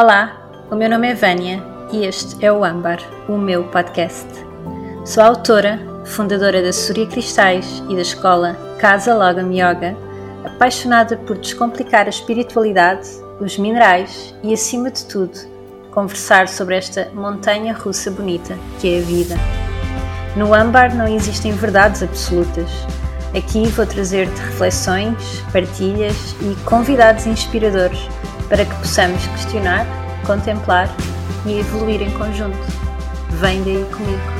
Olá, o meu nome é Vânia e este é o Âmbar, o meu podcast. Sou autora, fundadora da Surya Cristais e da escola Casa Logam Yoga, apaixonada por descomplicar a espiritualidade, os minerais e, acima de tudo, conversar sobre esta montanha russa bonita que é a vida. No Âmbar não existem verdades absolutas. Aqui vou trazer-te reflexões, partilhas e convidados inspiradores para que possamos questionar, contemplar e evoluir em conjunto. Vem daí comigo.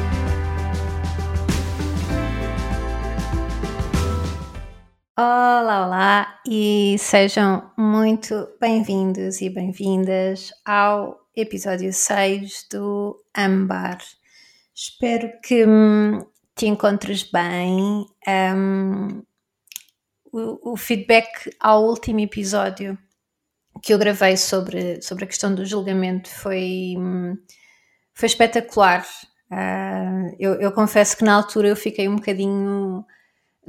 Olá, olá e sejam muito bem-vindos e bem-vindas ao episódio 6 do Ambar. Espero que hum, te encontres bem. Um, o, o feedback ao último episódio que eu gravei sobre, sobre a questão do julgamento foi, foi espetacular. Uh, eu, eu, confesso que na altura eu fiquei um bocadinho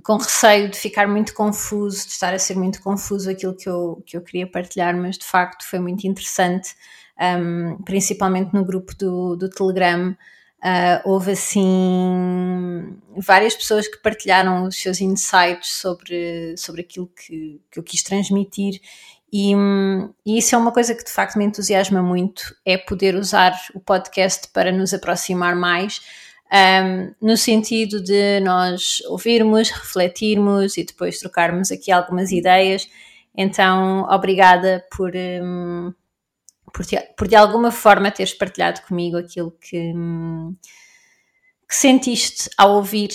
com receio de ficar muito confuso, de estar a ser muito confuso aquilo que eu, que eu queria partilhar, mas de facto foi muito interessante, um, principalmente no grupo do, do Telegram. Uh, houve assim várias pessoas que partilharam os seus insights sobre, sobre aquilo que, que eu quis transmitir e, e, isso é uma coisa que de facto me entusiasma muito, é poder usar o podcast para nos aproximar mais, um, no sentido de nós ouvirmos, refletirmos e depois trocarmos aqui algumas ideias. Então, obrigada por, um, por, por, de alguma forma teres partilhado comigo aquilo que, que sentiste ao ouvir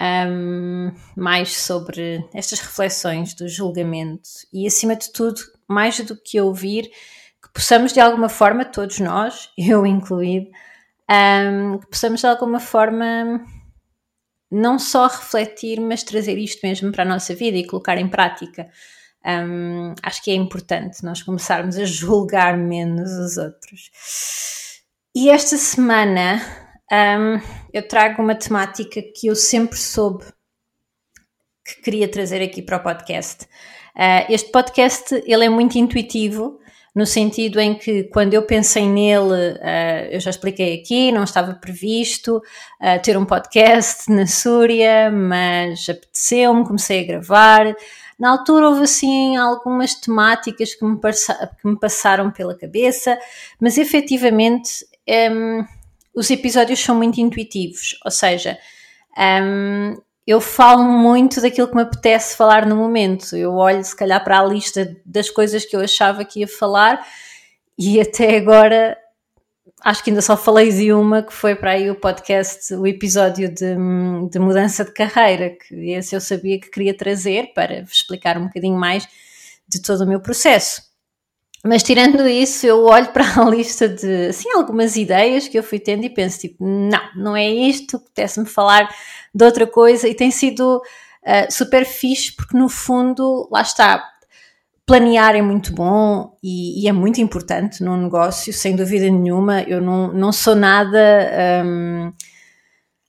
um, mais sobre estas reflexões do julgamento e, acima de tudo, mais do que ouvir, que possamos de alguma forma, todos nós, eu incluído, um, que possamos de alguma forma não só refletir, mas trazer isto mesmo para a nossa vida e colocar em prática. Um, acho que é importante nós começarmos a julgar menos os outros. E esta semana um, eu trago uma temática que eu sempre soube que queria trazer aqui para o podcast. Uh, este podcast ele é muito intuitivo no sentido em que quando eu pensei nele, uh, eu já expliquei aqui, não estava previsto uh, ter um podcast na Súria, mas apeteceu-me, comecei a gravar. Na altura houve assim algumas temáticas que me, que me passaram pela cabeça, mas efetivamente um, os episódios são muito intuitivos, ou seja, um, eu falo muito daquilo que me apetece falar no momento. Eu olho, se calhar, para a lista das coisas que eu achava que ia falar e até agora acho que ainda só falei de uma que foi para aí o podcast, o episódio de, de mudança de carreira, que esse eu sabia que queria trazer para explicar um bocadinho mais de todo o meu processo. Mas tirando isso, eu olho para a lista de assim, algumas ideias que eu fui tendo e penso tipo, não, não é isto, apetece-me falar de outra coisa e tem sido uh, super fixe porque no fundo, lá está, planear é muito bom e, e, é muito importante num negócio, sem dúvida nenhuma. Eu não, não sou nada um,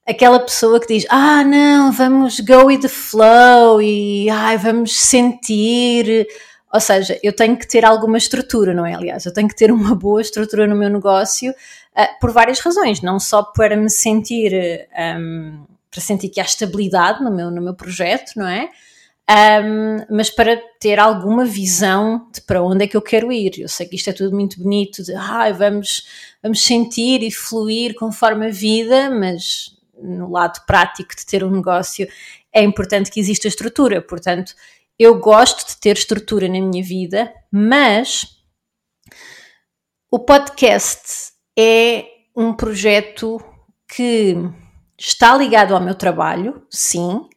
aquela pessoa que diz: Ah, não, vamos go with the flow e ai, vamos sentir ou seja, eu tenho que ter alguma estrutura, não é? Aliás, eu tenho que ter uma boa estrutura no meu negócio uh, por várias razões, não só para me sentir, um, para sentir que há estabilidade no meu, no meu projeto, não é? Um, mas para ter alguma visão de para onde é que eu quero ir. Eu sei que isto é tudo muito bonito, de ah, vamos, vamos sentir e fluir conforme a vida, mas no lado prático de ter um negócio é importante que exista estrutura. Portanto, eu gosto de ter estrutura na minha vida, mas o podcast é um projeto que está ligado ao meu trabalho, sim,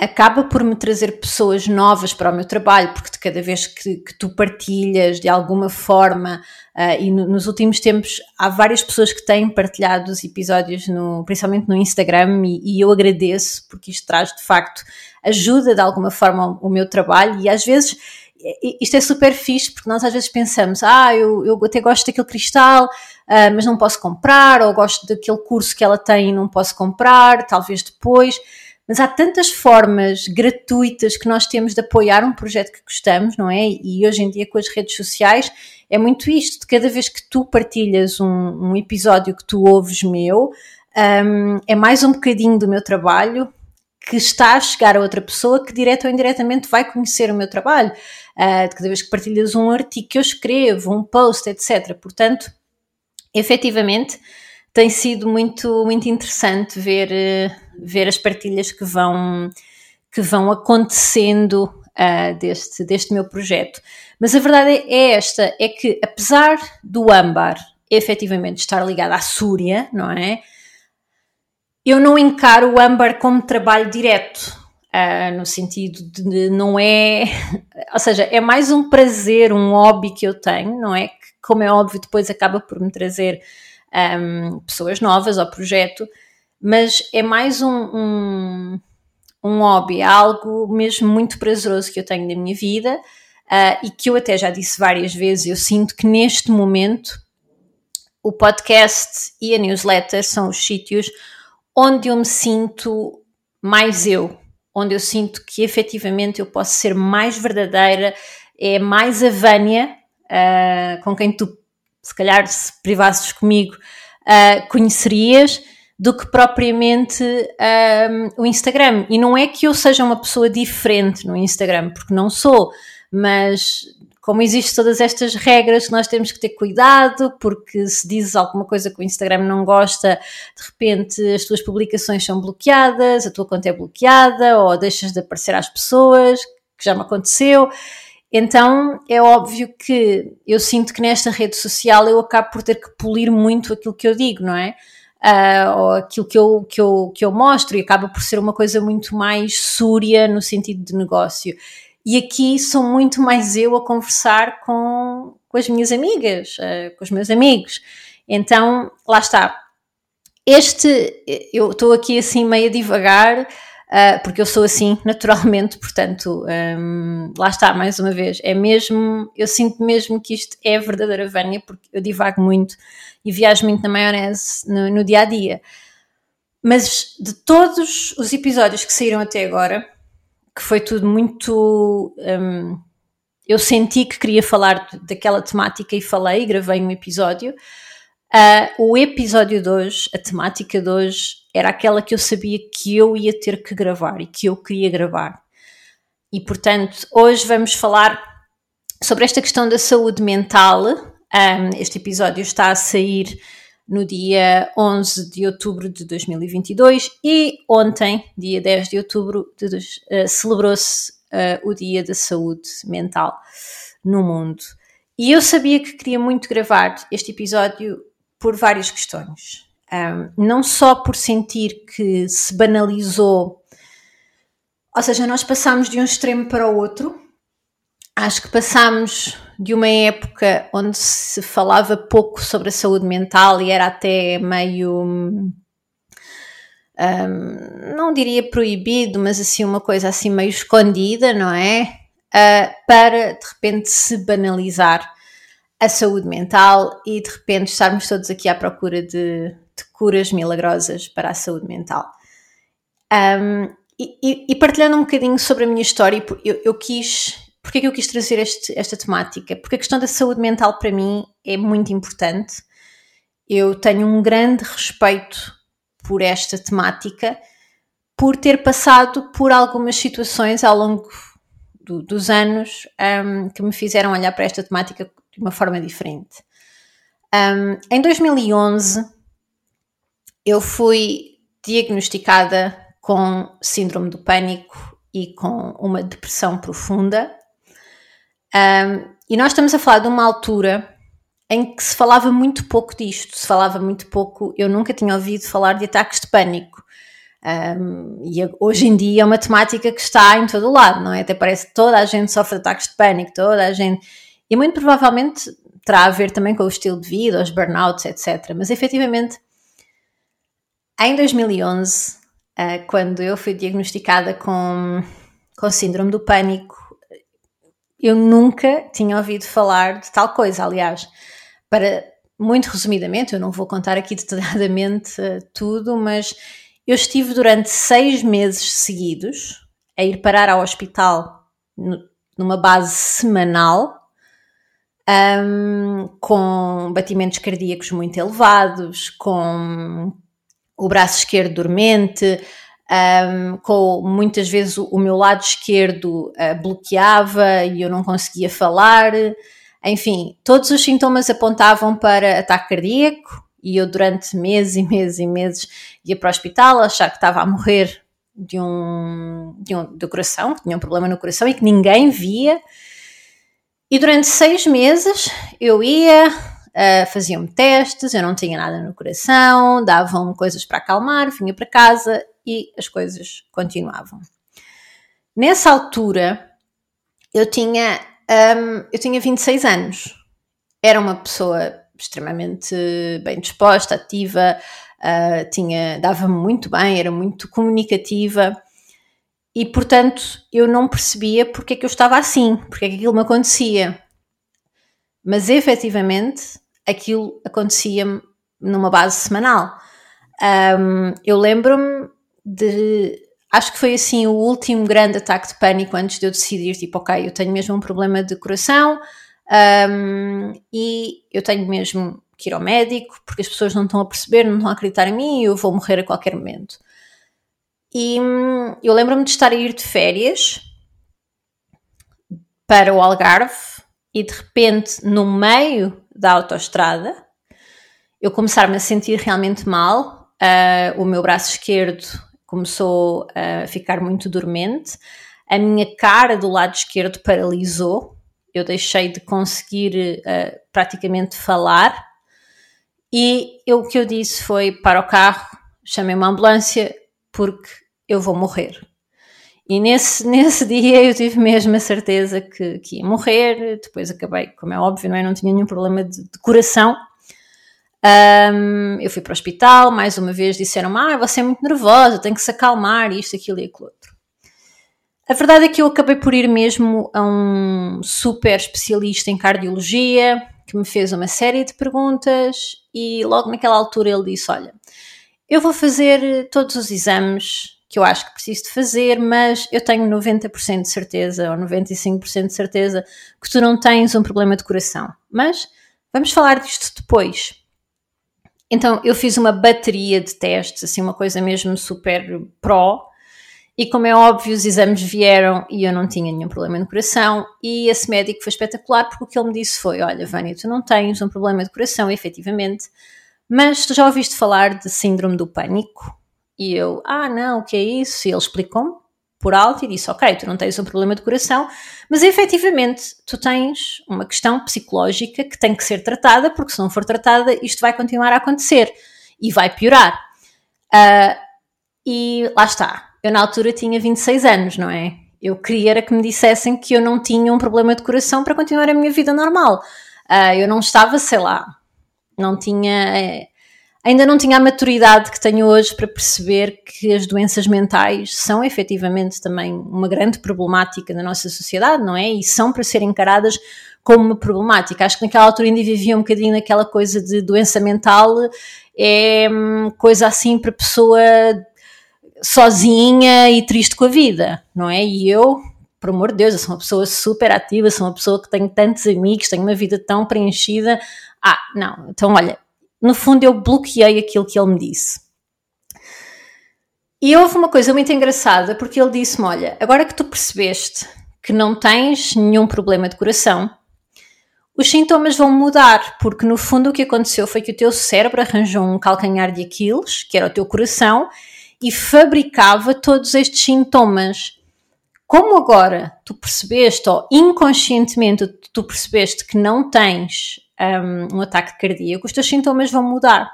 acaba por me trazer pessoas novas para o meu trabalho, porque de cada vez que, que tu partilhas de alguma forma, uh, e no, nos últimos tempos há várias pessoas que têm partilhado os episódios, no, principalmente no Instagram, e, e eu agradeço, porque isto traz de facto ajuda de alguma forma o meu trabalho e às vezes isto é super fixe porque nós às vezes pensamos, ah, eu, eu até gosto daquele cristal, uh, mas não posso comprar, ou gosto daquele curso que ela tem e não posso comprar, talvez depois. Mas há tantas formas gratuitas que nós temos de apoiar um projeto que gostamos, não é? E hoje em dia com as redes sociais é muito isto, de cada vez que tu partilhas um, um episódio que tu ouves meu, um, é mais um bocadinho do meu trabalho que está a chegar a outra pessoa que direto ou indiretamente vai conhecer o meu trabalho. Uh, de cada vez que partilhas um artigo que eu escrevo, um post, etc. Portanto, efetivamente, tem sido muito, muito interessante ver, uh, ver as partilhas que vão, que vão acontecendo uh, deste, deste meu projeto. Mas a verdade é esta: é que apesar do âmbar efetivamente estar ligado à Súria, não é? Eu não encaro o âmbar como trabalho direto. Uh, no sentido de não é, ou seja, é mais um prazer, um hobby que eu tenho, não é? Que, como é óbvio, depois acaba por me trazer um, pessoas novas ao projeto, mas é mais um, um, um hobby, algo mesmo muito prazeroso que eu tenho na minha vida uh, e que eu até já disse várias vezes. Eu sinto que neste momento o podcast e a newsletter são os sítios onde eu me sinto mais eu, onde eu sinto que efetivamente eu posso ser mais verdadeira, é mais a Vânia, uh, com quem tu, se calhar, se privasses comigo, uh, conhecerias, do que propriamente o Instagram. E não é que eu seja uma pessoa diferente no Instagram, porque não sou, mas como existem todas estas regras que nós temos que ter cuidado, porque se dizes alguma coisa que o Instagram não gosta, de repente as tuas publicações são bloqueadas, a tua conta é bloqueada, ou deixas de aparecer às pessoas, que já me aconteceu. Então é óbvio que eu sinto que nesta rede social eu acabo por ter que polir muito aquilo que eu digo, não é? Uh, ou aquilo que eu, que, eu, que eu mostro, e acaba por ser uma coisa muito mais súria no sentido de negócio. E aqui sou muito mais eu a conversar com, com as minhas amigas, uh, com os meus amigos. Então, lá está. Este, eu estou aqui assim meio devagar, uh, porque eu sou assim naturalmente, portanto, um, lá está, mais uma vez, é mesmo, eu sinto mesmo que isto é a verdadeira Vânia, porque eu divago muito e viajo muito na maionese no, no dia a dia. Mas de todos os episódios que saíram até agora, que foi tudo muito. Um, eu senti que queria falar daquela temática e falei, gravei um episódio. Uh, o episódio de hoje, a temática de hoje, era aquela que eu sabia que eu ia ter que gravar e que eu queria gravar. E portanto, hoje vamos falar sobre esta questão da saúde mental. Um, este episódio está a sair no dia 11 de outubro de 2022 e ontem, dia 10 de outubro, uh, celebrou-se uh, o Dia da Saúde Mental no mundo. E eu sabia que queria muito gravar este episódio por várias questões. Um, não só por sentir que se banalizou, ou seja, nós passamos de um extremo para o outro. Acho que passamos de uma época onde se falava pouco sobre a saúde mental e era até meio. Um, não diria proibido, mas assim uma coisa assim meio escondida, não é? Uh, para de repente se banalizar a saúde mental e de repente estarmos todos aqui à procura de, de curas milagrosas para a saúde mental. Um, e, e, partilhando um bocadinho sobre a minha história, eu, eu quis Porquê é que eu quis trazer este, esta temática? Porque a questão da saúde mental para mim é muito importante. Eu tenho um grande respeito por esta temática, por ter passado por algumas situações ao longo do, dos anos um, que me fizeram olhar para esta temática de uma forma diferente. Um, em 2011, eu fui diagnosticada com síndrome do pânico e com uma depressão profunda. Um, e nós estamos a falar de uma altura em que se falava muito pouco disto, se falava muito pouco, eu nunca tinha ouvido falar de ataques de pânico. Um, e hoje em dia é uma temática que está em todo o lado, não é? Até parece que toda a gente sofre de ataques de pânico, toda a gente. E muito provavelmente terá a ver também com o estilo de vida, os burnouts, etc. Mas efetivamente, em 2011, uh, quando eu fui diagnosticada com, com síndrome do pânico, eu nunca tinha ouvido falar de tal coisa. Aliás, para muito resumidamente, eu não vou contar aqui detalhadamente uh, tudo, mas eu estive durante seis meses seguidos a ir parar ao hospital numa base semanal um, com batimentos cardíacos muito elevados, com o braço esquerdo dormente, um, com muitas vezes o, o meu lado esquerdo uh, bloqueava e eu não conseguia falar. Enfim, todos os sintomas apontavam para ataque cardíaco e eu durante meses e meses e meses ia para o hospital achar que estava a morrer de um, de um do coração, que tinha um problema no coração e que ninguém via. E durante seis meses eu ia, uh, faziam-me testes, eu não tinha nada no coração, davam coisas para acalmar, vinha para casa e as coisas continuavam. Nessa altura eu tinha, um, eu tinha 26 anos, era uma pessoa extremamente bem disposta, ativa, uh, tinha, dava-me muito bem, era muito comunicativa e, portanto, eu não percebia porque é que eu estava assim, porque é que aquilo me acontecia. Mas, efetivamente, aquilo acontecia-me numa base semanal. Um, eu lembro-me de. Acho que foi assim o último grande ataque de pânico antes de eu decidir, tipo, ok, eu tenho mesmo um problema de coração, um, e eu tenho mesmo que ir ao médico porque as pessoas não estão a perceber, não estão a acreditar em mim e eu vou morrer a qualquer momento. E hum, eu lembro-me de estar a ir de férias para o Algarve e de repente, no meio da autoestrada, eu começar-me a sentir realmente mal, uh, o meu braço esquerdo começou a ficar muito dormente, a minha cara do lado esquerdo paralisou, eu deixei de conseguir uh, praticamente falar. E eu, o que eu disse foi: para o carro, chamei uma ambulância, porque eu vou morrer. E nesse, nesse dia eu tive mesmo a certeza que, que ia morrer. Depois acabei, como é óbvio, não, é? não tinha nenhum problema de, de coração. Um, eu fui para o hospital, mais uma vez disseram: Ah, você é muito nervosa, tem que se acalmar, isto, aquilo e aquilo outro. A verdade é que eu acabei por ir mesmo a um super especialista em cardiologia que me fez uma série de perguntas e logo naquela altura ele disse: Olha, eu vou fazer todos os exames que eu acho que preciso de fazer, mas eu tenho 90% de certeza ou 95% de certeza que tu não tens um problema de coração. Mas vamos falar disto depois. Então eu fiz uma bateria de testes, assim, uma coisa mesmo super pró, e como é óbvio, os exames vieram e eu não tinha nenhum problema no coração. E esse médico foi espetacular porque o que ele me disse foi: Olha, Vânia, tu não tens um problema de coração, efetivamente, mas tu já ouviste falar de síndrome do pânico? E eu, ah, não, o que é isso? E ele explicou-me por alto e disse: Ok, tu não tens um problema de coração, mas efetivamente tu tens uma questão psicológica que tem que ser tratada, porque se não for tratada, isto vai continuar a acontecer e vai piorar. Uh, e lá está, eu na altura tinha 26 anos, não é? Eu queria era que me dissessem que eu não tinha um problema de coração para continuar a minha vida normal. Uh, eu não estava, sei lá, não tinha. É, ainda não tinha a maturidade que tenho hoje para perceber que as doenças mentais são efetivamente também uma grande problemática na nossa sociedade, não é? E são para ser encaradas como uma problemática. Acho que naquela altura ainda vivia um bocadinho naquela coisa de doença mental, é hum, coisa assim para pessoa sozinha e triste com a vida, não é? E eu, por amor de Deus, eu sou uma pessoa super ativa, sou uma pessoa que tenho tantos amigos, tenho uma vida tão preenchida. Ah, não, então olha, no fundo eu bloqueei aquilo que ele me disse. E houve uma coisa muito engraçada, porque ele disse-me: Olha, agora que tu percebeste que não tens nenhum problema de coração, os sintomas vão mudar, porque no fundo o que aconteceu foi que o teu cérebro arranjou um calcanhar de Aquiles, que era o teu coração, e fabricava todos estes sintomas. Como agora tu percebeste, ou inconscientemente tu percebeste que não tens um, um ataque cardíaco, os teus sintomas vão mudar.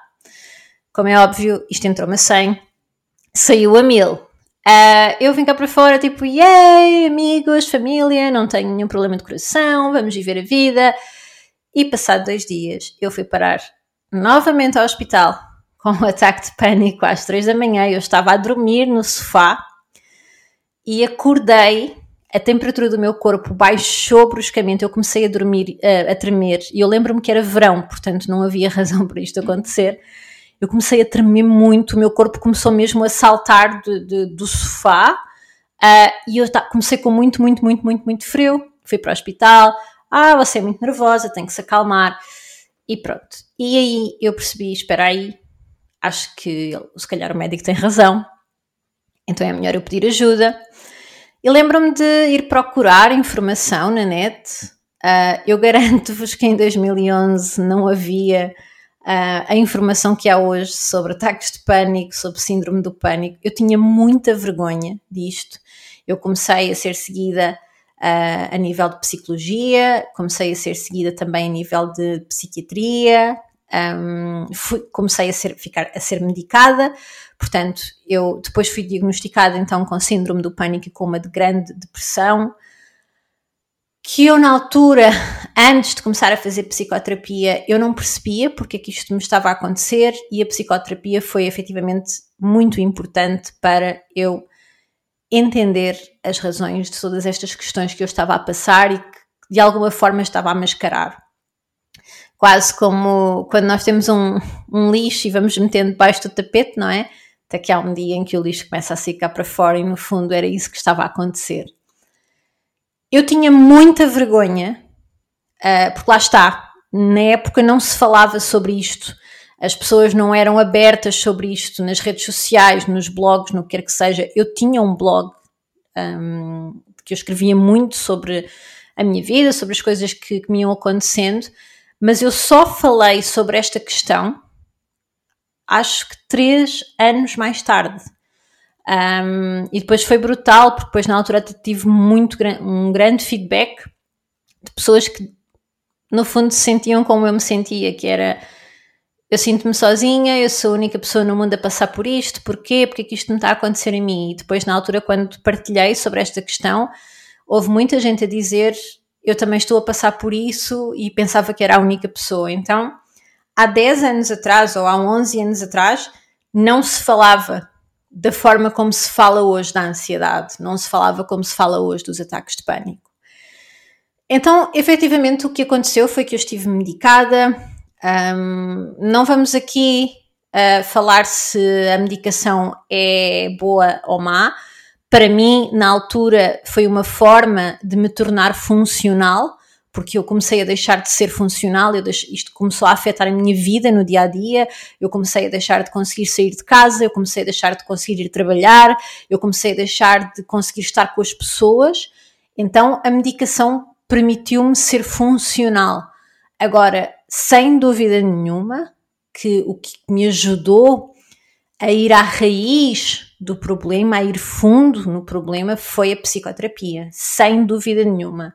Como é óbvio, isto entrou-me a 100, saiu a 1000. Uh, eu vim cá para fora, tipo, yay, amigos, família, não tenho nenhum problema de coração, vamos viver a vida. E passado dois dias, eu fui parar novamente ao hospital com um ataque de pânico às três da manhã. Eu estava a dormir no sofá e acordei. A temperatura do meu corpo baixou bruscamente. Eu comecei a dormir, a, a tremer. E eu lembro-me que era verão, portanto não havia razão para isto acontecer. Eu comecei a tremer muito. O meu corpo começou mesmo a saltar de, de, do sofá. Uh, e eu comecei com muito, muito, muito, muito, muito frio. Fui para o hospital. ah, você é muito nervosa, tem que se acalmar. E pronto. E aí eu percebi, espera aí, acho que se calhar o médico tem razão, então é melhor eu pedir ajuda. E lembro-me de ir procurar informação na net. Uh, eu garanto-vos que em 2011 não havia uh, a informação que há hoje sobre ataques de pânico, sobre síndrome do pânico. Eu tinha muita vergonha disto. Eu comecei a ser seguida uh, a nível de psicologia, comecei a ser seguida também a nível de psiquiatria, um, fui, comecei a ser, ficar, a ser medicada, portanto, eu depois fui diagnosticada então com síndrome do pânico e com uma de grande depressão, que eu na altura, antes de começar a fazer psicoterapia, eu não percebia porque é que isto me estava a acontecer e a psicoterapia foi efetivamente muito importante para eu entender as razões de todas estas questões que eu estava a passar e que de alguma forma estava a mascarar. Quase como quando nós temos um, um lixo e vamos metendo debaixo do tapete, não é? Até que há um dia em que o lixo começa a ficar para fora e no fundo era isso que estava a acontecer. Eu tinha muita vergonha, uh, porque lá está, na época não se falava sobre isto, as pessoas não eram abertas sobre isto nas redes sociais, nos blogs, no que quer que seja. Eu tinha um blog um, que eu escrevia muito sobre a minha vida, sobre as coisas que, que me iam acontecendo, mas eu só falei sobre esta questão acho que três anos mais tarde. Um, e depois foi brutal, porque depois na altura tive muito um grande feedback de pessoas que no fundo se sentiam como eu me sentia, que era eu sinto-me sozinha, eu sou a única pessoa no mundo a passar por isto, porquê? Porque é que isto não está a acontecer em mim? E depois, na altura, quando partilhei sobre esta questão, houve muita gente a dizer eu também estou a passar por isso e pensava que era a única pessoa. Então, há 10 anos atrás ou há 11 anos atrás, não se falava da forma como se fala hoje da ansiedade, não se falava como se fala hoje dos ataques de pânico. Então, efetivamente, o que aconteceu foi que eu estive medicada, um, não vamos aqui uh, falar se a medicação é boa ou má. Para mim, na altura, foi uma forma de me tornar funcional, porque eu comecei a deixar de ser funcional, isto começou a afetar a minha vida no dia a dia, eu comecei a deixar de conseguir sair de casa, eu comecei a deixar de conseguir ir trabalhar, eu comecei a deixar de conseguir estar com as pessoas. Então, a medicação permitiu-me ser funcional. Agora, sem dúvida nenhuma, que o que me ajudou a ir à raiz do problema, a ir fundo no problema, foi a psicoterapia, sem dúvida nenhuma.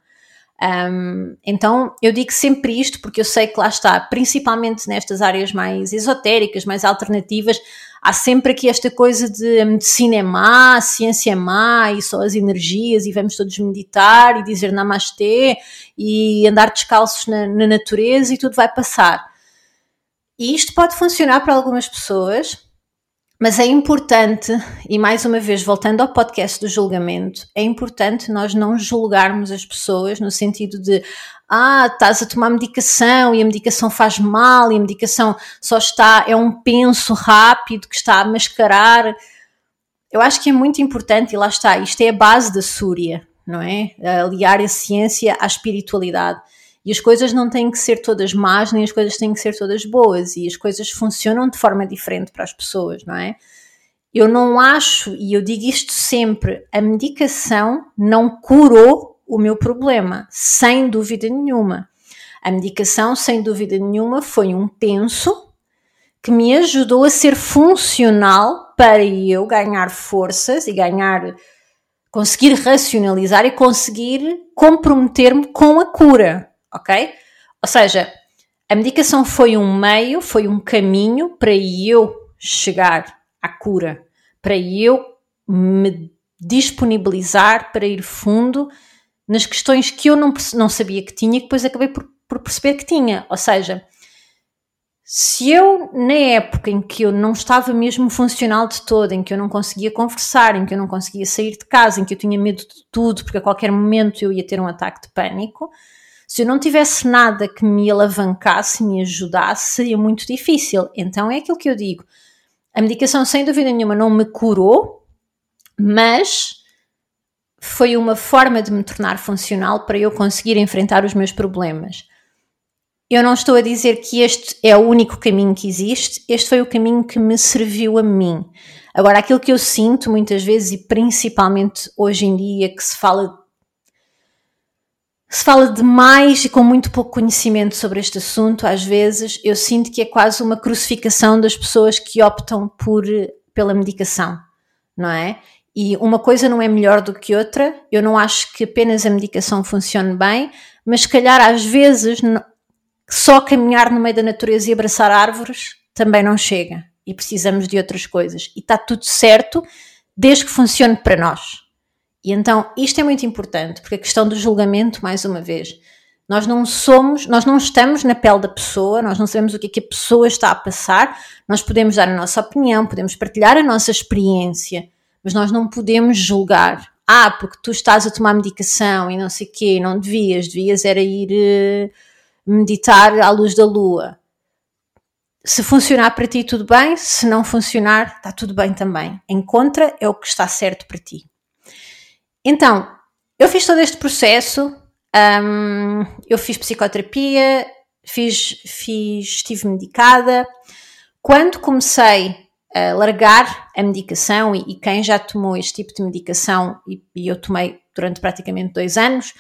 Um, então eu digo sempre isto porque eu sei que lá está, principalmente nestas áreas mais esotéricas, mais alternativas, há sempre aqui esta coisa de a medicina é má, a ciência é má e só as energias e vamos todos meditar e dizer namastê e andar descalços na, na natureza e tudo vai passar. E isto pode funcionar para algumas pessoas, mas é importante, e mais uma vez voltando ao podcast do julgamento, é importante nós não julgarmos as pessoas no sentido de ah, estás a tomar medicação e a medicação faz mal e a medicação só está, é um penso rápido que está a mascarar. Eu acho que é muito importante, e lá está, isto é a base da Súria, não é? Aliar a ciência à espiritualidade. E as coisas não têm que ser todas más, nem as coisas têm que ser todas boas, e as coisas funcionam de forma diferente para as pessoas, não é? Eu não acho, e eu digo isto sempre, a medicação não curou o meu problema, sem dúvida nenhuma. A medicação, sem dúvida nenhuma, foi um penso que me ajudou a ser funcional para eu ganhar forças e ganhar, conseguir racionalizar e conseguir comprometer-me com a cura ok? Ou seja, a medicação foi um meio, foi um caminho para eu chegar à cura, para eu me disponibilizar para ir fundo nas questões que eu não, não sabia que tinha e depois acabei por, por perceber que tinha. Ou seja, se eu, na época em que eu não estava mesmo funcional de todo, em que eu não conseguia conversar, em que eu não conseguia sair de casa, em que eu tinha medo de tudo, porque a qualquer momento eu ia ter um ataque de pânico, se eu não tivesse nada que me alavancasse, me ajudasse, seria muito difícil. Então é aquilo que eu digo. A medicação, sem dúvida nenhuma, não me curou, mas foi uma forma de me tornar funcional para eu conseguir enfrentar os meus problemas. Eu não estou a dizer que este é o único caminho que existe, este foi o caminho que me serviu a mim. Agora, aquilo que eu sinto muitas vezes, e principalmente hoje em dia, que se fala se fala demais e com muito pouco conhecimento sobre este assunto, às vezes eu sinto que é quase uma crucificação das pessoas que optam por pela medicação, não é? E uma coisa não é melhor do que outra. Eu não acho que apenas a medicação funcione bem, mas se calhar às vezes só caminhar no meio da natureza e abraçar árvores também não chega e precisamos de outras coisas. E está tudo certo desde que funcione para nós. E então isto é muito importante, porque a questão do julgamento, mais uma vez, nós não somos, nós não estamos na pele da pessoa, nós não sabemos o que é que a pessoa está a passar, nós podemos dar a nossa opinião, podemos partilhar a nossa experiência, mas nós não podemos julgar. Ah, porque tu estás a tomar medicação e não sei o quê, não devias, devias era ir uh, meditar à luz da lua. Se funcionar para ti, tudo bem. Se não funcionar, está tudo bem também. Encontra é o que está certo para ti. Então, eu fiz todo este processo. Um, eu fiz psicoterapia, fiz, fiz, estive medicada. Quando comecei a largar a medicação, e, e quem já tomou este tipo de medicação, e, e eu tomei durante praticamente dois anos,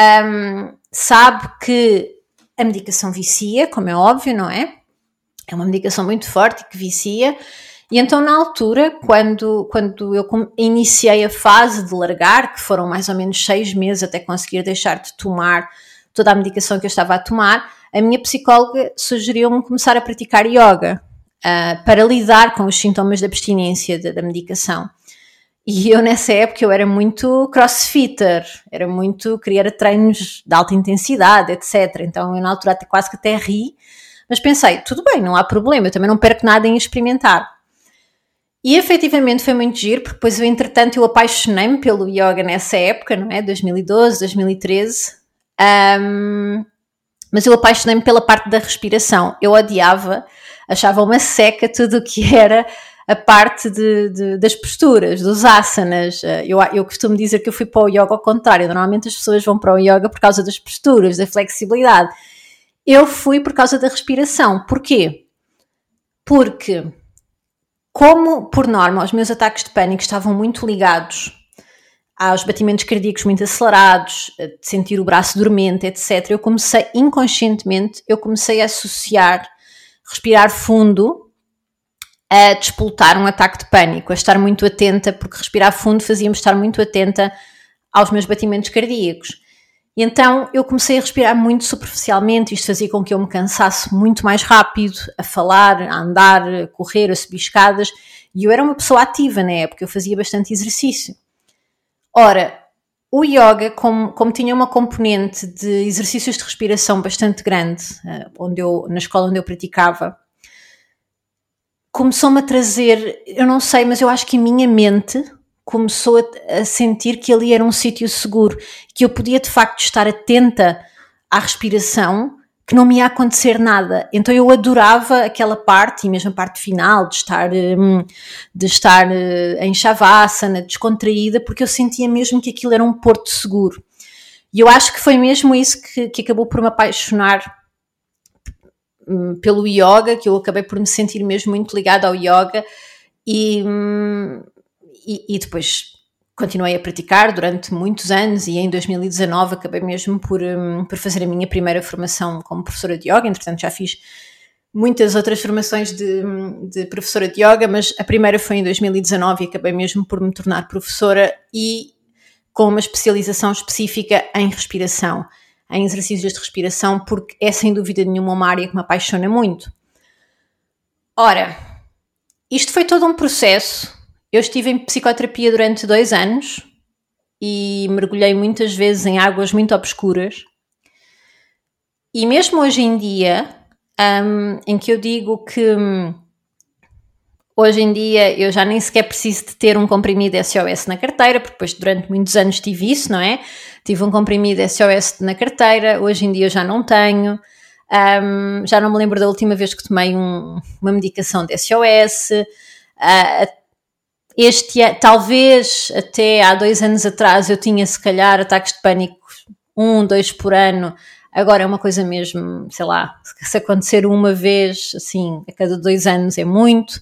um, sabe que a medicação vicia, como é óbvio, não é? É uma medicação muito forte que vicia. E então, na altura, quando, quando eu iniciei a fase de largar, que foram mais ou menos seis meses até conseguir deixar de tomar toda a medicação que eu estava a tomar, a minha psicóloga sugeriu-me começar a praticar yoga uh, para lidar com os sintomas de abstinência da, da medicação. E eu nessa época eu era muito crossfitter, era muito, queria treinos de alta intensidade, etc. Então eu na altura até, quase que até ri, mas pensei, tudo bem, não há problema, eu também não perco nada em experimentar. E efetivamente foi muito giro, porque depois eu entretanto eu apaixonei-me pelo yoga nessa época, não é? 2012, 2013. Um, mas eu apaixonei-me pela parte da respiração. Eu odiava, achava uma seca tudo o que era a parte de, de, das posturas, dos asanas. Eh, eu, eu costumo dizer que eu fui para o yoga ao contrário. Normalmente as pessoas vão para o yoga por causa das posturas, da flexibilidade. Eu fui por causa da respiração. Porquê? Porque, como por norma os meus ataques de pânico estavam muito ligados aos batimentos cardíacos muito acelerados, de sentir o braço dormente, etc., eu comecei inconscientemente, eu comecei a associar respirar fundo a despoltar um ataque de pânico, a estar muito atenta, porque respirar fundo fazia-me estar muito atenta aos meus batimentos cardíacos. E então eu comecei a respirar muito superficialmente, isto fazia com que eu me cansasse muito mais rápido a falar, a andar, a correr, a subir escadas, e eu era uma pessoa ativa na época, eu fazia bastante exercício. Ora, o yoga, como, como tinha uma componente de exercícios de respiração bastante grande, eh, onde eu, na escola onde eu praticava, começou-me a trazer, eu não sei, mas eu acho que a minha mente começou a, a sentir que ali era um sítio seguro, que eu podia de facto estar atenta à respiração, que não me ia acontecer nada. Então eu adorava aquela parte, e mesmo a parte final, de estar, hum, de estar eh, em shavasana, descontraída, porque eu sentia mesmo que aquilo era um porto seguro. E eu acho que foi mesmo isso que, que acabou por me apaixonar Hum, pelo yoga, que eu acabei por me sentir mesmo muito ligada ao yoga e, hum, e, depois continuei a praticar durante muitos anos e em 2019 acabei mesmo por, um, por fazer a minha primeira formação como professora de yoga, entretanto já fiz muitas outras formações de, de professora de yoga, mas a primeira foi em 2019 e acabei mesmo por me tornar professora e com uma especialização específica em respiração em exercícios de respiração, porque é sem dúvida nenhuma uma área que me apaixona muito. Ora, isto foi todo um processo. Eu estive em psicoterapia durante dois anos e mergulhei muitas vezes em águas muito obscuras. E mesmo hoje em dia, um, em que eu digo que hum, hoje em dia eu já nem sequer preciso de ter um comprimido SOS na carteira, porque depois durante muitos anos tive isso, não é? Tive um comprimido SOS na carteira, hoje em dia já não tenho. Um, já não me lembro da última vez que tomei um, uma medicação de SOS. Uh, este talvez até há dois anos atrás eu tinha se calhar ataques de pânico um, dois por ano. Agora é uma coisa mesmo, sei lá, se acontecer uma vez, assim, a cada dois anos é muito.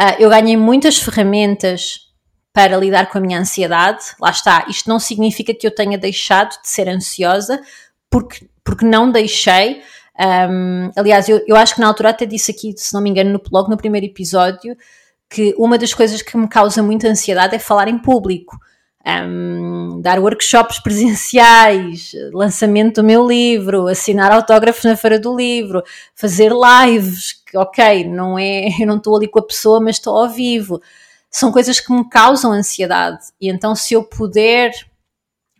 Uh, eu ganhei muitas ferramentas para lidar com a minha ansiedade. Lá está, isto não significa que eu tenha deixado de ser ansiosa, porque, porque não deixei. Um, aliás, eu, eu acho que na altura até disse aqui, se não me engano, no, logo no primeiro episódio, que uma das coisas que me causa muita ansiedade é falar em público. Um, dar workshops presenciais, lançamento do meu livro, assinar autógrafos na Feira do Livro, fazer lives, que ok, não é, eu não estou ali com a pessoa, mas estou ao vivo. São coisas que me causam ansiedade. E então, se eu puder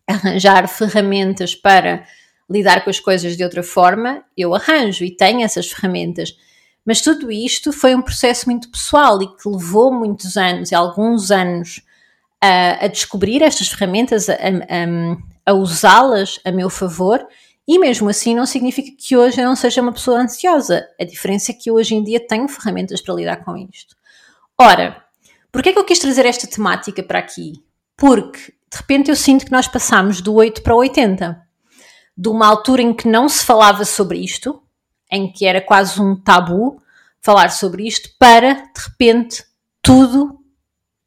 arranjar ferramentas para lidar com as coisas de outra forma, eu arranjo e tenho essas ferramentas. Mas tudo isto foi um processo muito pessoal e que levou muitos anos, e alguns anos, a, a descobrir estas ferramentas, a, a, a usá-las a meu favor. E mesmo assim não significa que hoje eu não seja uma pessoa ansiosa. A diferença é que hoje em dia tenho ferramentas para lidar com isto. Ora, porquê é que eu quis trazer esta temática para aqui? Porque de repente eu sinto que nós passamos do 8 para o 80 de uma altura em que não se falava sobre isto, em que era quase um tabu falar sobre isto, para de repente tudo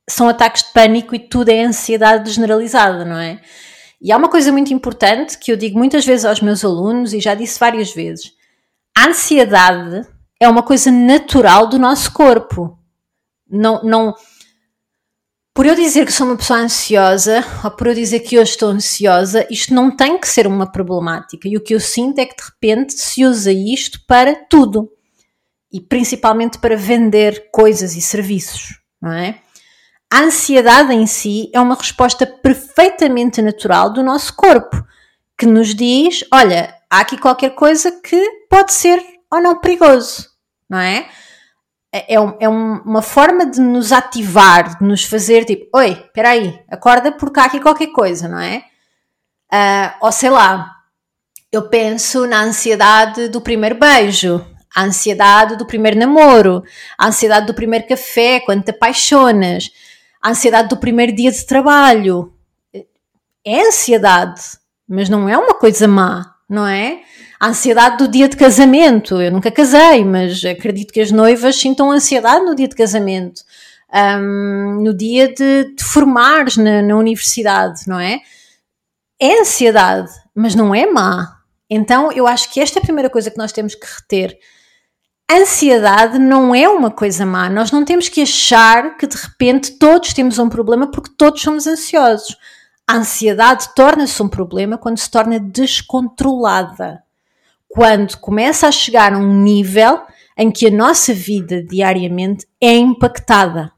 são ataques de pânico e tudo é ansiedade generalizada, não é? E há uma coisa muito importante que eu digo muitas vezes aos meus alunos e já disse várias vezes: a ansiedade é uma coisa natural do nosso corpo. Não, não, por eu dizer que sou uma pessoa ansiosa, ou por eu dizer que hoje estou ansiosa, isto não tem que ser uma problemática. E o que eu sinto é que de repente se usa isto para tudo. E principalmente para vender coisas e serviços, não é? A ansiedade em si é uma resposta perfeitamente natural do nosso corpo, que nos diz: olha, há aqui qualquer coisa que pode ser ou não perigoso, não é? É, é, é uma forma de nos ativar, de nos fazer tipo, oi, espera aí, acorda porque há aqui qualquer coisa, não é? Uh, ou sei lá, eu penso na ansiedade do primeiro beijo, a ansiedade do primeiro namoro, a ansiedade do primeiro café, quando te apaixonas, a ansiedade do primeiro dia de trabalho. É ansiedade, mas não é uma coisa má, não é? A ansiedade do dia de casamento. Eu nunca casei, mas acredito que as noivas sintam ansiedade no dia de casamento, um, no dia de, de formares na, na universidade, não é? É ansiedade, mas não é má. Então eu acho que esta é a primeira coisa que nós temos que reter. Ansiedade não é uma coisa má. Nós não temos que achar que de repente todos temos um problema porque todos somos ansiosos. A ansiedade torna-se um problema quando se torna descontrolada quando começa a chegar a um nível em que a nossa vida diariamente é impactada.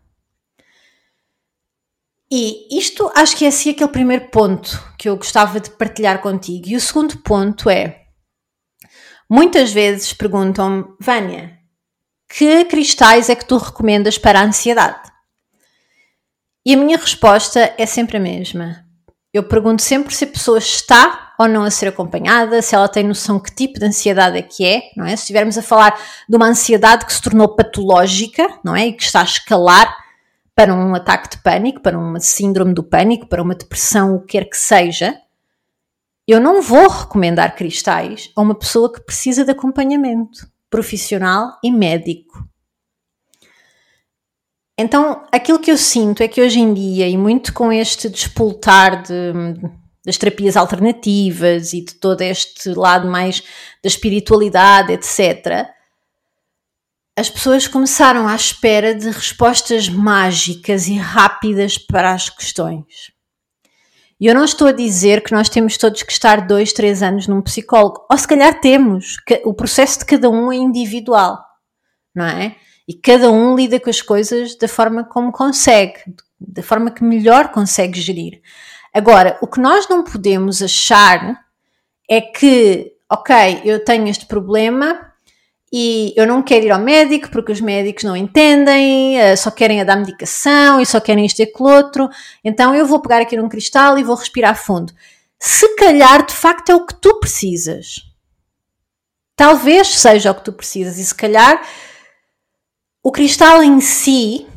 E isto acho que é assim aquele primeiro ponto que eu gostava de partilhar contigo. E o segundo ponto é: muitas vezes perguntam-me, Vânia, que cristais é que tu recomendas para a ansiedade? E a minha resposta é sempre a mesma. Eu pergunto sempre se a pessoa está ou não a ser acompanhada, se ela tem noção que tipo de ansiedade é que é, não é? Se estivermos a falar de uma ansiedade que se tornou patológica, não é? E que está a escalar para um ataque de pânico, para uma síndrome do pânico, para uma depressão, o que quer que seja, eu não vou recomendar cristais a uma pessoa que precisa de acompanhamento profissional e médico. Então, aquilo que eu sinto é que hoje em dia, e muito com este despoltar de das terapias alternativas e de todo este lado mais da espiritualidade, etc., as pessoas começaram à espera de respostas mágicas e rápidas para as questões. E eu não estou a dizer que nós temos todos que estar dois, três anos num psicólogo, ou se calhar temos, que o processo de cada um é individual, não é? E cada um lida com as coisas da forma como consegue, da forma que melhor consegue gerir. Agora, o que nós não podemos achar é que, ok, eu tenho este problema e eu não quero ir ao médico porque os médicos não entendem, eh, só querem a dar medicação e só querem isto e aquilo outro, então eu vou pegar aqui num cristal e vou respirar fundo. Se calhar de facto é o que tu precisas. Talvez seja o que tu precisas e se calhar o cristal em si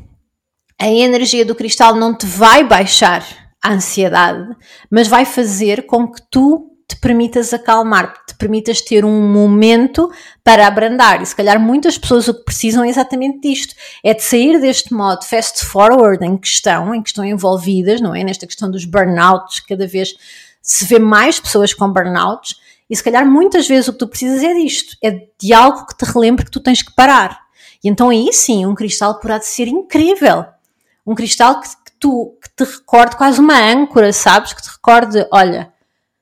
a energia do cristal não te vai baixar a ansiedade, mas vai fazer com que tu te permitas acalmar, te permitas ter um momento para abrandar. E se calhar muitas pessoas o que precisam é exatamente disto: é de sair deste modo fast forward em que estão, em que estão envolvidas, não é? Nesta questão dos burnouts, cada vez se vê mais pessoas com burnouts, e se calhar muitas vezes o que tu precisas é disto, é de algo que te relembre que tu tens que parar. E então aí sim, um cristal poderá ser incrível um cristal que, tu que te recorde quase uma âncora, sabes? Que te recorde, olha,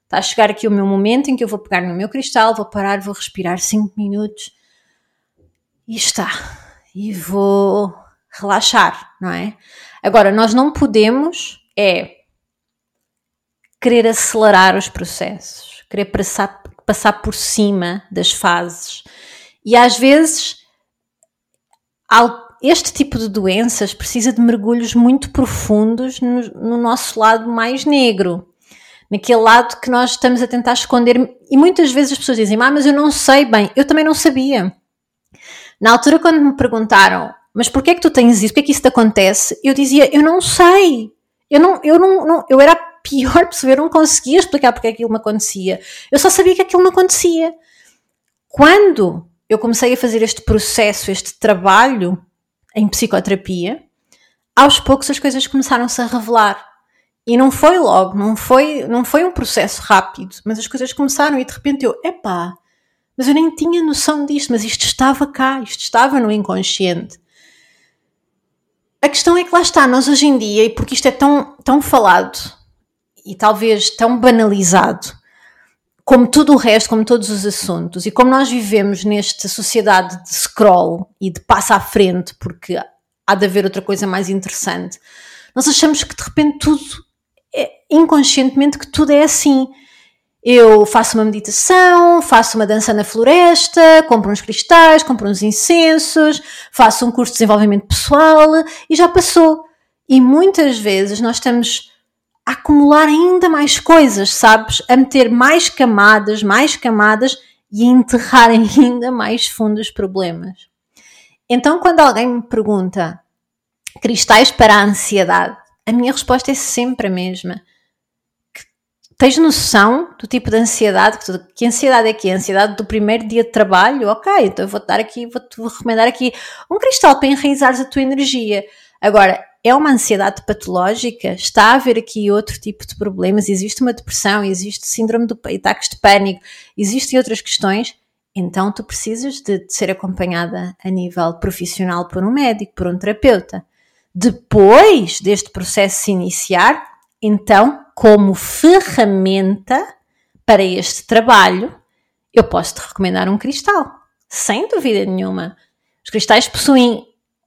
está a chegar aqui o meu momento em que eu vou pegar no meu cristal, vou parar, vou respirar 5 minutos e está. E vou relaxar, não é? Agora, nós não podemos é querer acelerar os processos, querer passar, passar por cima das fases. E às vezes, este tipo de doenças precisa de mergulhos muito profundos no, no, nosso lado mais negro, naquele lado que nós estamos a tentar esconder. E muitas vezes as pessoas dizem: Ah, mas eu não sei bem, eu também não sabia. Na altura, quando me perguntaram, mas porquê é que tu tens isso? Porquê é que isso te acontece? Eu dizia: Eu não sei. Eu não, eu não, não eu era a pior pessoa, eu não conseguia explicar porque que aquilo me acontecia. Eu só sabia que aquilo me acontecia. Quando eu comecei a fazer este processo, este trabalho em psicoterapia, aos poucos as coisas começaram-se a revelar. E não foi logo, não foi, não foi um processo rápido, mas as coisas começaram e de repente eu, epá, mas eu nem tinha noção disto, mas isto estava cá, isto estava no inconsciente. A questão é que lá está, nós hoje em dia, e porque isto é tão, tão falado e talvez tão banalizado, como tudo o resto, como todos os assuntos, e como nós vivemos nesta sociedade de scroll e de passa à frente, porque há de haver outra coisa mais interessante, nós achamos que de repente tudo, é, inconscientemente, que tudo é assim. Eu faço uma meditação, faço uma dança na floresta, compro uns cristais, compro uns incensos, faço um curso de desenvolvimento pessoal e já passou. E muitas vezes nós estamos a acumular ainda mais coisas, sabes? A meter mais camadas, mais camadas e a enterrar ainda mais fundo os problemas. Então, quando alguém me pergunta cristais para a ansiedade, a minha resposta é sempre a mesma. Tens noção do tipo de ansiedade? Que, ansiedade é que é? A ansiedade do primeiro dia de trabalho? Ok, então eu vou-te dar aqui, vou-te recomendar aqui um cristal para enraizares a tua energia. Agora, é uma ansiedade patológica? Está a haver aqui outro tipo de problemas? Existe uma depressão? Existe síndrome do ataques de pânico? Existem outras questões? Então tu precisas de, de ser acompanhada a nível profissional por um médico, por um terapeuta. Depois deste processo se iniciar, então, como ferramenta para este trabalho, eu posso te recomendar um cristal, sem dúvida nenhuma. Os cristais possuem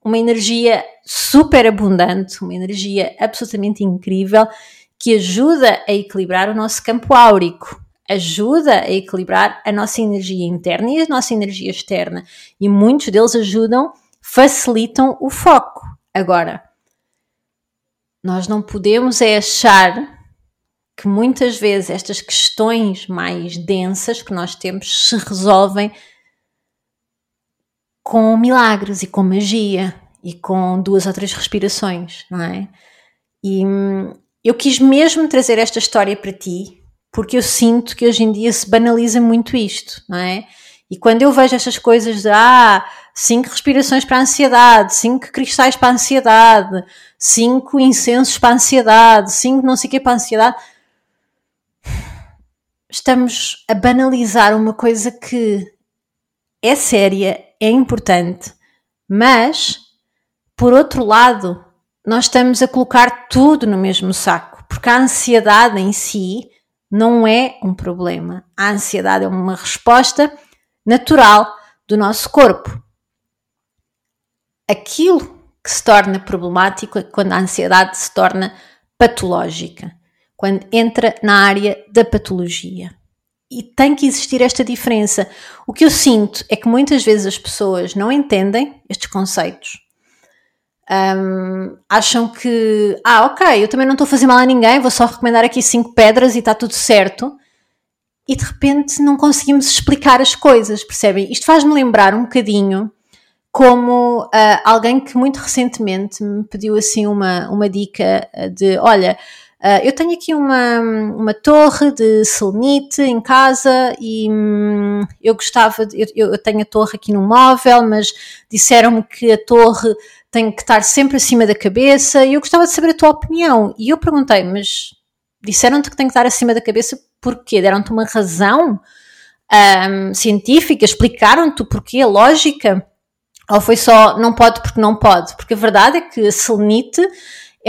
uma energia super abundante, uma energia absolutamente incrível que ajuda a equilibrar o nosso campo áurico, ajuda a equilibrar a nossa energia interna e a nossa energia externa. E muitos deles ajudam, facilitam o foco. Agora, nós não podemos é achar que muitas vezes estas questões mais densas que nós temos se resolvem com milagres e com magia e com duas ou três respirações, não é? E hum, eu quis mesmo trazer esta história para ti, porque eu sinto que hoje em dia se banaliza muito isto, não é? E quando eu vejo estas coisas de ah, cinco respirações para a ansiedade, cinco cristais para a ansiedade, cinco incensos para a ansiedade, cinco não sei o que para a ansiedade, estamos a banalizar uma coisa que é séria, é importante, mas, por outro lado, nós estamos a colocar tudo no mesmo saco, porque a ansiedade em si não é um problema. A ansiedade é uma resposta natural do nosso corpo. Aquilo que se torna problemático é quando a ansiedade se torna patológica, quando entra na área da patologia e tem que existir esta diferença. O que eu sinto é que muitas vezes as pessoas não entendem estes conceitos. Um, acham que, ah, ok, eu também não estou a fazer mal a ninguém, vou só recomendar aqui cinco pedras e está tudo certo. E de repente não conseguimos explicar as coisas, percebem? Isto faz-me lembrar um bocadinho como uh, alguém que muito recentemente me pediu assim uma, uma dica de, olha, uh, eu tenho aqui uma, uma torre de selenite em casa e hum, eu gostava, de, eu, eu tenho a torre aqui no móvel, mas disseram-me que a torre tem que estar sempre acima da cabeça e eu gostava de saber a tua opinião. E eu perguntei, mas disseram-te que tem que estar acima da cabeça porquê? Deram-te uma razão um, científica? Explicaram-te o porquê, a lógica? Ou foi só não pode porque não pode? Porque a verdade é que a selenite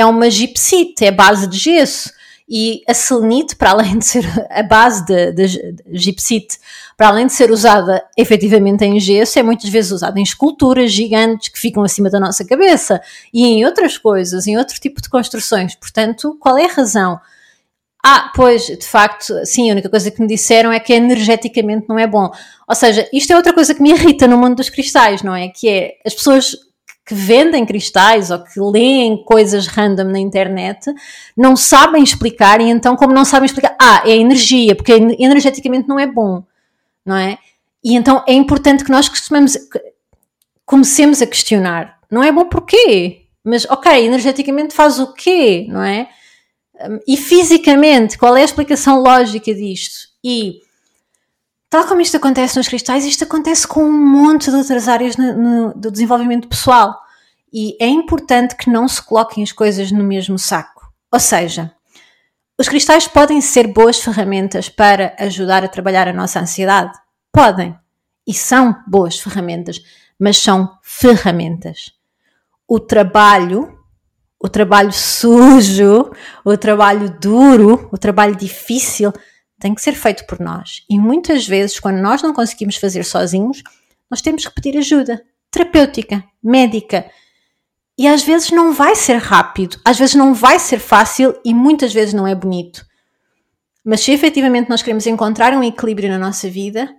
é uma gipsite, é base de gesso. E a selenite, para além de ser a base da gipsite, para além de ser usada efetivamente em gesso, é muitas vezes usada em esculturas gigantes que ficam acima da nossa cabeça e em outras coisas, em outro tipo de construções. Portanto, qual é a razão? Ah, pois, de facto, sim, a única coisa que me disseram é que energeticamente não é bom. Ou seja, isto é outra coisa que me irrita no mundo dos cristais, não é? Que é as pessoas que vendem cristais ou que leem coisas random na internet não sabem explicar e então, como não sabem explicar, ah, é energia, porque energeticamente não é bom, não é? E então é importante que nós comecemos a questionar. Não é bom porquê? Mas, ok, energeticamente faz o quê, não é? E fisicamente, qual é a explicação lógica disto? E tal como isto acontece nos cristais, isto acontece com um monte de outras áreas no, no, do desenvolvimento pessoal. E é importante que não se coloquem as coisas no mesmo saco. Ou seja, os cristais podem ser boas ferramentas para ajudar a trabalhar a nossa ansiedade? Podem. E são boas ferramentas, mas são ferramentas. O trabalho o trabalho sujo, o trabalho duro, o trabalho difícil tem que ser feito por nós. E muitas vezes, quando nós não conseguimos fazer sozinhos, nós temos que pedir ajuda terapêutica, médica. E às vezes não vai ser rápido, às vezes não vai ser fácil e muitas vezes não é bonito. Mas se efetivamente nós queremos encontrar um equilíbrio na nossa vida,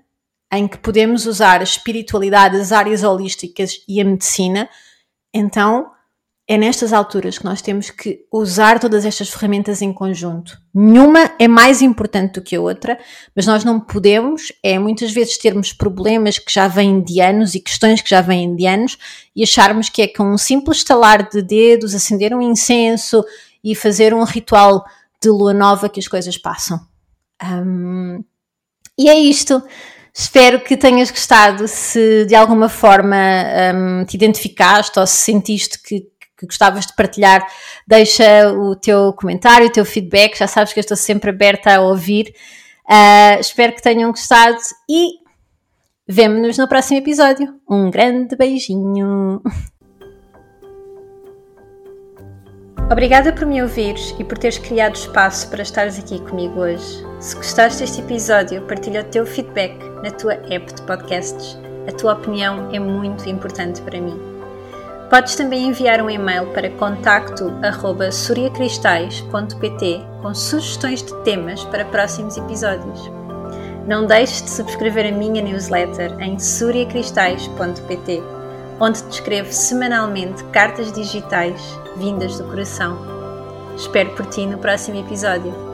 em que podemos usar a espiritualidade, as áreas holísticas e a medicina, então é nestas alturas que nós temos que usar todas estas ferramentas em conjunto. Nenhuma é mais importante do que a outra, mas nós não podemos, é muitas vezes termos problemas que já vêm de anos e questões que já vêm de anos e acharmos que é com um simples estalar de dedos, acender um incenso e fazer um ritual de lua nova que as coisas passam. Um, e é isto. Espero que tenhas gostado. Se de alguma forma um, te identificaste ou se sentiste que que gostavas de partilhar, deixa o teu comentário, o teu feedback. Já sabes que eu estou sempre aberta a ouvir. Uh, espero que tenham gostado e vemo-nos no próximo episódio. Um grande beijinho! Obrigada por me ouvires e por teres criado espaço para estares aqui comigo hoje. Se gostaste deste episódio, partilha o teu feedback na tua app de podcasts. A tua opinião é muito importante para mim. Podes também enviar um e-mail para contacto@suriacristais.pt com sugestões de temas para próximos episódios. Não deixes de subscrever a minha newsletter em suriacristais.pt, onde te escrevo semanalmente cartas digitais vindas do coração. Espero por ti no próximo episódio.